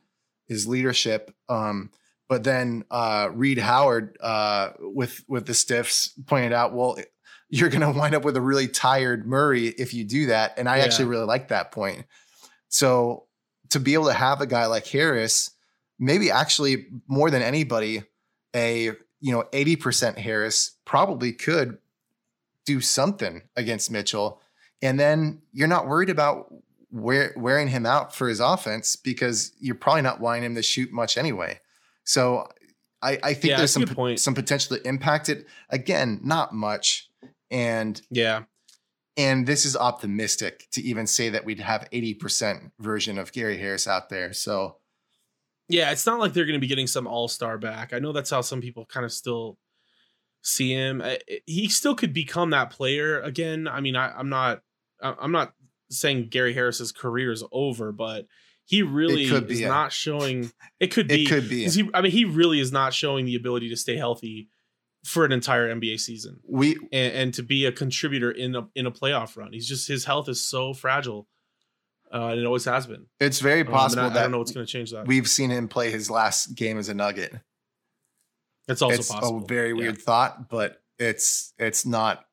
his leadership. Um, but then uh, Reed Howard uh, with with the stiffs pointed out, well, you're going to wind up with a really tired Murray if you do that, and I Yeah. actually really like that point. So to be able to have a guy like Harris, maybe actually more than anybody, a you know eighty percent Harris probably could do something against Mitchell, and then you're not worried about wear, wearing him out for his offense because you're probably not wanting him to shoot much anyway. So I, I think Yeah, there's some some potential to impact it. Again, not much. And Yeah. And this is optimistic to even say that we'd have 80% version of Gary Harris out there. So Yeah, it's not like they're going to be getting some all star back. I know that's how some people kind of still see him. I- He still could become that player again. I mean, I, I'm not, I'm not saying Gary Harris's career is over, but he really is yeah. not showing. It could be. it could be. He, I mean, he really is not showing the ability to stay healthy for an entire NBA season We and, and to be a contributor in a in a playoff run. He's just his health is so fragile, uh, and it always has been. it's very Um, possible I, I that don't know what's going to change that. we've seen him play his last game as a Nugget. It's also it's possible. a very Yeah. weird thought, but it's it's not,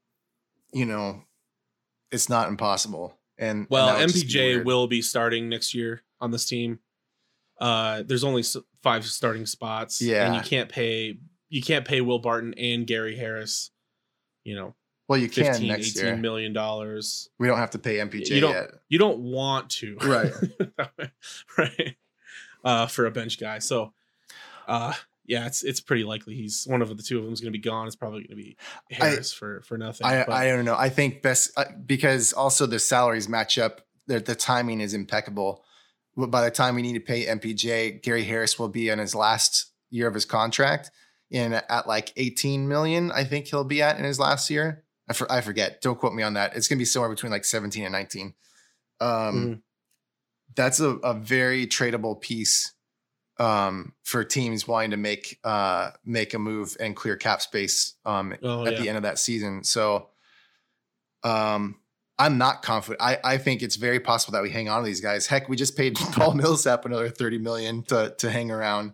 you know, it's not impossible. And and Well, would just be MPJ will be starting next year on this team. Uh, there's only five starting spots. and Yeah. you can't pay you can't pay Will Barton and Gary Harris. You know, Well, you can 15, next 18 year. million dollars. We don't have to pay MPJ You don't- yet. You don't want to, Right. right? Uh, for a bench guy, so uh, yeah, it's it's pretty likely he's one of the two of them is going to be gone. It's probably going to be Harris for for nothing. I, I don't know. I think best uh, because also the salaries match up. The, the timing is impeccable. By the time we need to pay MPJ, Gary Harris will be in his last year of his contract in at like 18 million. I think he'll be at in his last year. I, for, I forget. Don't quote me on that. It's going to be somewhere between like 17 and 19. Um, Mhm. That's a, a very tradable piece um, for teams wanting to make uh, make a move and clear cap space um, Oh, at yeah. the end of that season. So um I'm not confident. I, I think it's very possible that we hang on to these guys. Heck, we just paid Paul Millsap another 30 million to to hang around.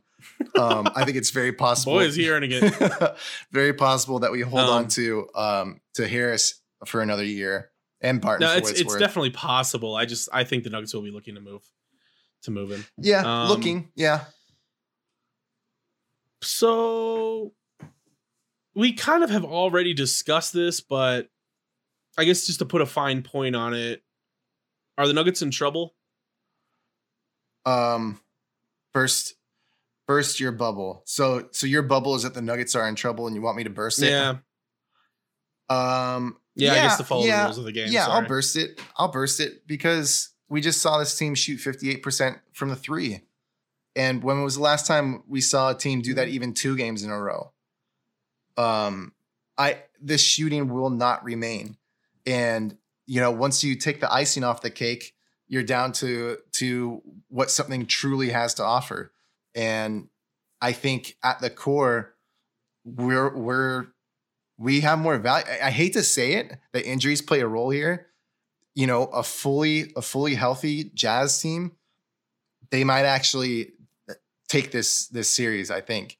Um, I think it's very possible. Boy, is he earning it. very possible that we hold Um, on to um to Harris for another year and Barton No, for it's it's, it's definitely possible. I just I think the Nuggets will be looking to move to move him. yeah, um, looking. Yeah. So we kind of have already discussed this, but I guess just to put a fine point on it, are the Nuggets in trouble? Um burst burst your bubble. So so your bubble is that the Nuggets are in trouble and you want me to burst it? Yeah, Um yeah. I guess to follow yeah, the rules of the game. Yeah, I'll burst it. I'll burst it because we just saw this team shoot 58% from the three. And when was the last time we saw a team do that even two games in a row? Um, I this shooting will not remain. And you know, once you take the icing off the cake, you're down to to what something truly has to offer. And I think at the core, we're we're we have more value. I, hate to say it, that injuries play a role here. You know, a fully a fully healthy Jazz team, they might actually take this this series. I think,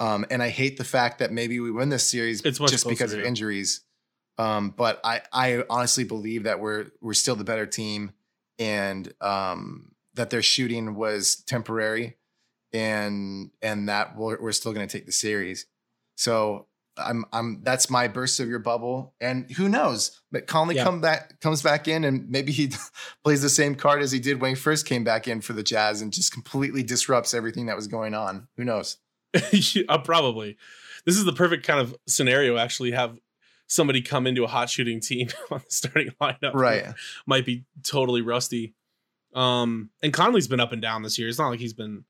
um, and I hate the fact that maybe we win this series It's just because of injuries. Um, but I I honestly believe that we're we're still the better team, and um, that their shooting was temporary, and and that we're, we're still going to take the series. So I'm I'm that's my burst of your bubble, and who knows? But Conley Yeah. come back comes back in, and maybe he plays the same card as he did when he first came back in for the Jazz, and just completely disrupts everything that was going on. Who knows? uh, probably. This is the perfect kind of scenario. Actually, have somebody come into a hot shooting team on the starting lineup. Right. Might be totally rusty. Um, and Conley's been up and down this year. It's not like he's been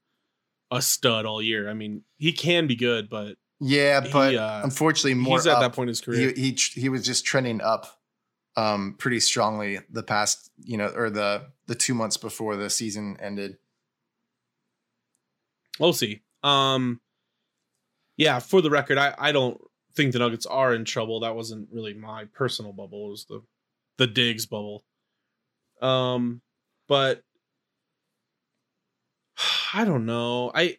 a stud all year. I mean, he can be good, but Yeah, He, but uh, unfortunately, more he's at that point in his career. he he he was just trending up um pretty strongly the past you know or the the two months before the season ended We'll see. Um, yeah, for the record, I, I don't think the Nuggets are in trouble. That wasn't really my personal bubble. It was the the digs bubble. Um, but I don't know. I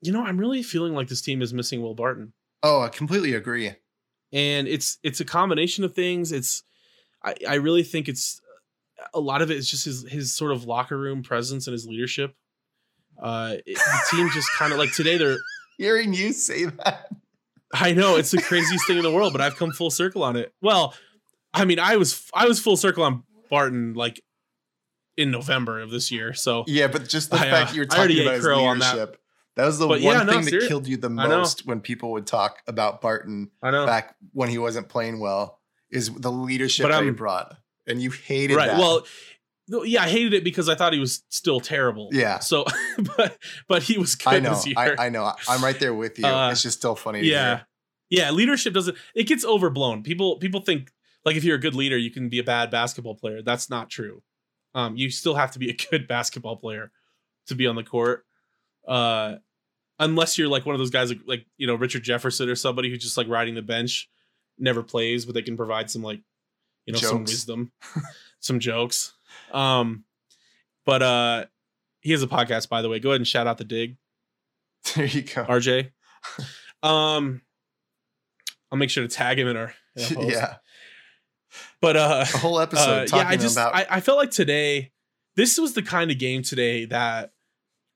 you know, I'm really feeling like this team is missing Will Barton. oh i completely agree And it's it's a combination of things. It's I, I really think it's a lot of it is just his his sort of locker room presence and his leadership. Uh, it- the team just kind of like today they're hearing you say that I know it's the craziest thing in the world, but I've come full circle on it. Well, I mean, I was I was full circle on Barton like in November of this year. So yeah but just the I, uh, fact you're talking about his on that. leadership that. was the But one yeah, no, thing that killed you the most when people would talk about barton I know. back when he wasn't playing well is the leadership that he brought, and you hated right. that. Well, yeah, I hated it because I thought he was still terrible. Yeah. So, but but he was good I know, this year. I, I know, I'm right there with you. Uh, it's just still funny. yeah hear. yeah leadership doesn't it gets overblown people people think like if you're a good leader you can be a bad basketball player that's not true um you still have to be a good basketball player to be on the court uh unless you're like one of those guys like, like you know richard jefferson or somebody who's just like riding the bench never plays but they can provide some like you know some wisdom some jokes um but uh he has a podcast by the way go ahead and shout out the dig There you go. RJ. Um, I'll make sure to tag him in our, in yeah, But uh, a whole episode uh, yeah, I just about. I, I felt like today, this was the kind of game today that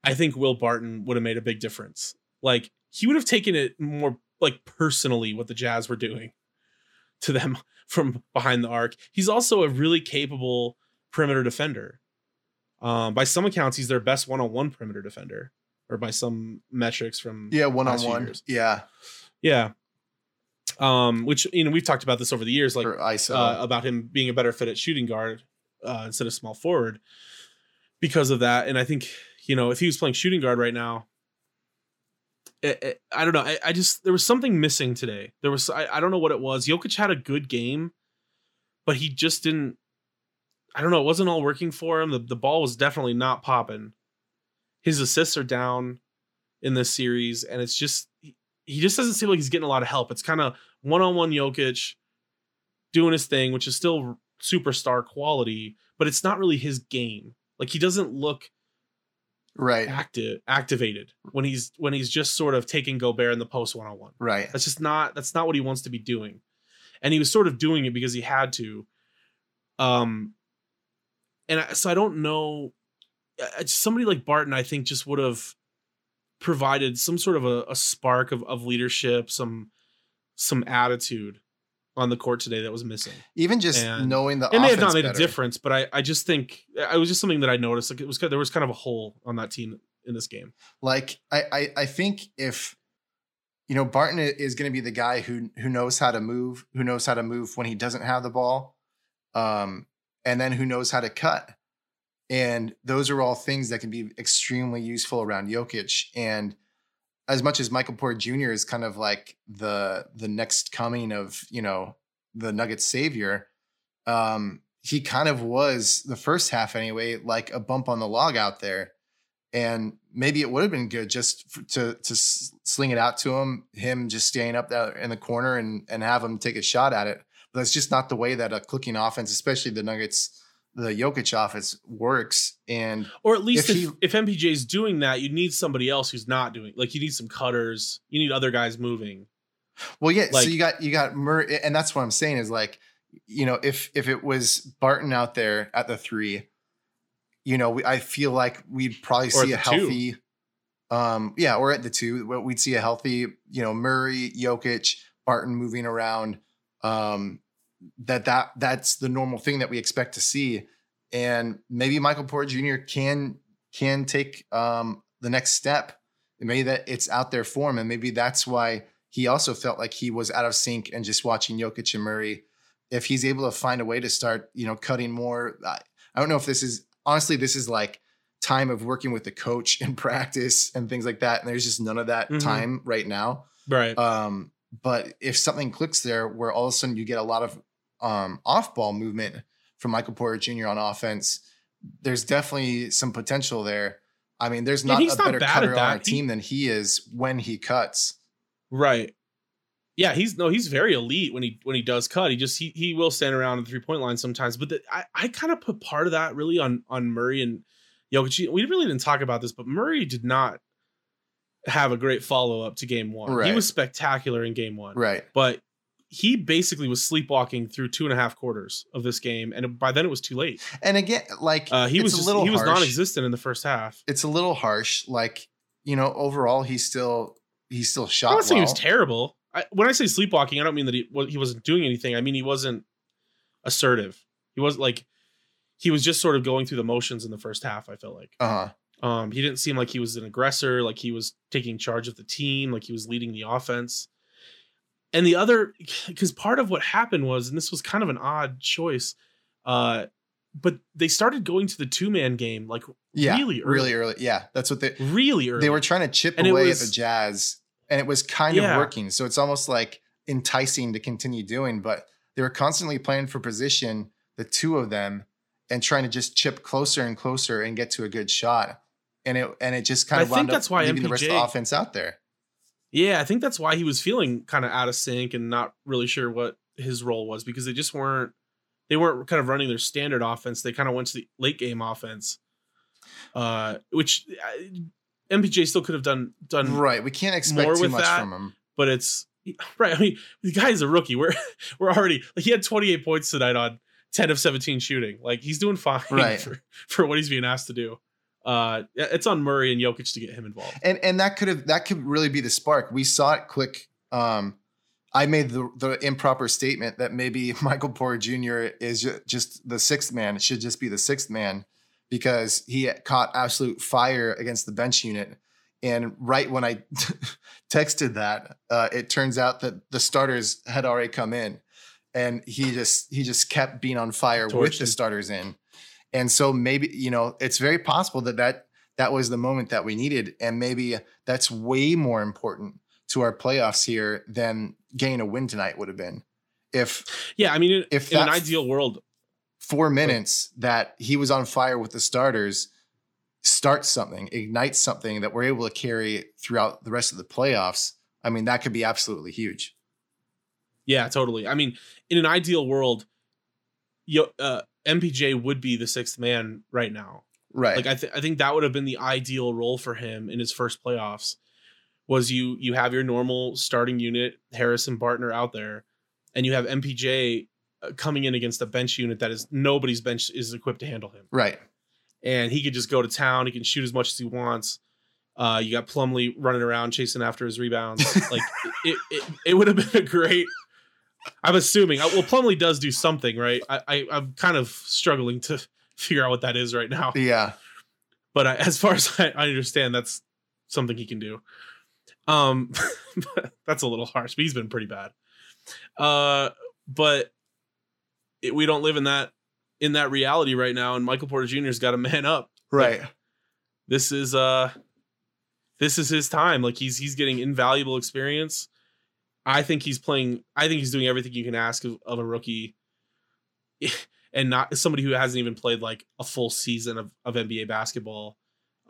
I think Will Barton would have made a big difference. Like he would have taken it more like personally what the Jazz were doing to them from behind the arc. He's also a really capable perimeter defender. Um, by some accounts, he's their best one-on-one perimeter defender, or by some metrics from yeah, one-on-one. Yeah, Yeah. Um, which you know we've talked about this over the years, like uh, about him being a better fit at shooting guard uh, instead of small forward because of that. And I think you know if he was playing shooting guard right now, it, it- I don't know. I, I just there was something missing today. There was I, I don't know what it was. Jokic had a good game, but he just didn't. I don't know. It wasn't all working for him. The the ball was definitely not popping. His assists are down in this series, and it's just he, he just doesn't seem like he's getting a lot of help. It's kind of one on one Jokic doing his thing, which is still superstar quality, but it's not really his game. Like he doesn't look right, active activated when he's when he's just sort of taking Gobert in the post one on one. right. That's just not that's not what he wants to be doing. And he was sort of doing it because he had to. Um and I, so I don't know somebody like Barton I think just would have provided some sort of a, a spark of, of leadership, some some attitude on the court today that was missing. Even just and knowing the It may have not made better. a difference, but I, I just think it was just something that I noticed. Like it was there was kind of a hole on that team in this game. Like I, I, I think if you know Barton is going to be the guy who who knows how to move, who knows how to move when he doesn't have the ball, um, and then who knows how to cut, and those are all things that can be extremely useful around Jokic. And as much as Michael Porter Jr. is kind of like the the next coming of you know the Nuggets savior, um, he kind of was the first half anyway, like a bump on the log out there and maybe it would have been good just f to to sling it out to him, him just staying up there in the corner and and have him take a shot at it. That's just not the way that a clicking offense, especially the Nuggets, the Jokic offense works. And Or at least If if, he- if, MPJ is doing that, you need somebody else who's not doing. Like you need some cutters. You need other guys moving. well, yeah. Like- so you got you got Murray, and that's what I'm saying is like, you know, if if it was Barton out there at the three, you know, we, I feel like we'd probably see a the two. healthy. Um, yeah, or at the two, we'd see a healthy, you know, Murray, Jokic, Barton moving around. Um, that that that's the normal thing that we expect to see, and maybe Michael Porter Jr. can can take um the next step. and Maybe that it's out there for him, and maybe that's why he also felt like he was out of sync and just watching Jokic and Murray. If he's able to find a way to start, you know, cutting more, I, I don't know if this is honestly this is like time of working with the coach in practice and things like that. And there's just none of that Mhm. time right now. Right. Um, but if something clicks there where all of a sudden you get a lot of um, off ball movement from Michael Porter Jr. on offense, there's definitely some potential there. I mean, there's not he's a not better cutter on our He- team than he is when he cuts. right. Yeah, he's no, he's very elite when he when he does cut. He just he he will stand around the three point line sometimes. But the, I I kind of put part of that really on on Murray and Jokic. We really didn't talk about this, but Murray did not have a great follow up to game one. He was spectacular in game one. Right. but he basically was sleepwalking through two and a half quarters of this game, and by then it was too late. And again, like Uh, he it's was a just, little he was non-existent in the first half. It's a little harsh. Like, you know, overall he's still he's still shot. I'm not saying he was terrible. I, when I say sleepwalking, I don't mean that he well, he wasn't doing anything. I mean he wasn't assertive. He wasn't like he was just sort of going through the motions in the first half. I felt like Uh-huh. um, he didn't seem like he was an aggressor, like he was taking charge of the team, like he was leading the offense. And the other because part of what happened was, and this was kind of an odd choice, uh, but they started going to the two man game like Yeah, really early, really early. Yeah, that's what they really early. they were trying to chip And away was- at the Jazz, and it was kind Yeah. of working. So it's almost like enticing to continue doing, but they were constantly playing for position, the two of them, and trying to just chip closer and closer and get to a good shot. And it and it just kind I of think wound that's up why leaving the rest of the offense out there. Yeah, I think that's why he was feeling kind of out of sync and not really sure what his role was because they just weren't they weren't kind of running their standard offense. They kind of went to the late game offense, uh, which uh, MPJ still could have done done Right. We can't expect too much that. from him. but it's right. I mean, the guy's a rookie. We're we're already like he had 28 points tonight on 10 of 17 shooting. Like he's doing fine Right. for, for what he's being asked to do. Uh, it's on Murray and Jokic to get him involved. and and that could have that could really be the spark. We saw it quick. Um, I made the the improper statement that maybe Michael Porter Jr. is just the sixth man. It should just be the sixth man because he caught absolute fire against the bench unit. And right when I texted that, uh, it turns out that the starters had already come in, and he just he just kept being on fire with the starters in. And so maybe you know it's very possible that that that was the moment that we needed, and maybe that's way more important to our playoffs here than getting a win tonight would have been. If Yeah, I mean, in, If in an ideal world, four minutes that he was on fire with the starters starts something, ignites something that we're able to carry throughout the rest of the playoffs, I mean, that could be absolutely huge. Yeah, totally. I mean, in an ideal world, you, uh, MPJ would be the sixth man right now. Right. Like I, th- I think that would have been the ideal role for him in his first playoffs. Was you you have your normal starting unit, Harrison Barton out there, and you have MPJ uh, coming in against a bench unit that is nobody's bench is equipped to handle him, right. and he could just go to town. He can shoot as much as he wants. Uh, you got Plumlee running around chasing after his rebounds. like it, it, it would have been a great. I'm assuming. uh, Well, Plumlee does do something, right? I, I I'm kind of struggling to figure out what that is right now. Yeah. But I, as far as I, I understand, that's something he can do. Um, that's a little harsh, but he's been pretty bad. Uh, but it, we don't live in that in that reality right now, and Michael Porter Jr.'s got to man up. Right. This is uh, this is his time. Like he's he's getting invaluable experience. I think he's playing. I think he's doing everything you can ask of, of a rookie, and not somebody who hasn't even played like a full season of, of NBA basketball.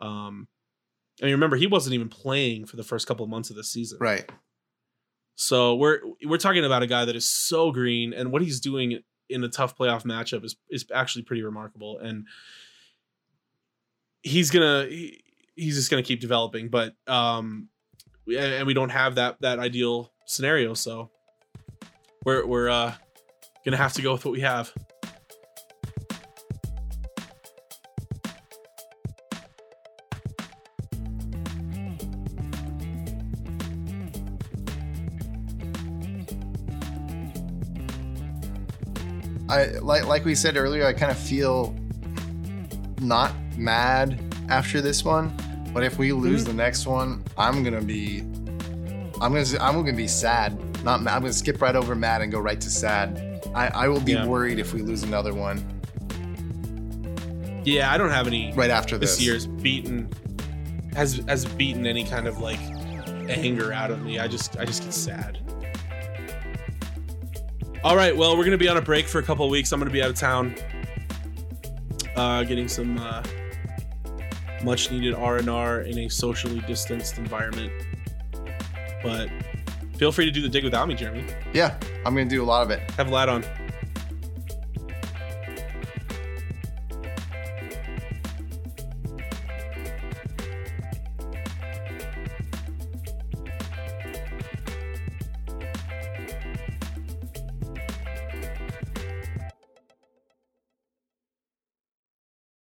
Um, I mean, remember he wasn't even playing for the first couple of months of the season. Right. So we're we're talking about a guy that is so green, and what he's doing in a tough playoff matchup is is actually pretty remarkable. And he's gonna he, he's just gonna keep developing, but um, and we don't have that that ideal scenario, so we're we're uh gonna have to go with what we have. I like like we said earlier, I kind of feel not mad after this one, but if we lose Mm-hmm. the next one, I'm gonna be I'm gonna I'm gonna be sad. Not. I'm gonna skip right over mad and go right to sad. I, I will be Yeah. worried if we lose another one Yeah, I don't have any right after this this. year's beaten has has beaten any kind of like anger out of me. I just I just get sad. All right, well, we're gonna be on a break for a couple of weeks. I'm gonna be out of town, uh, getting some uh, much needed R and R in a socially distanced environment. But feel free to do the dig without me, Jeremy. Yeah, I'm gonna do a lot of it. Have Vlad on.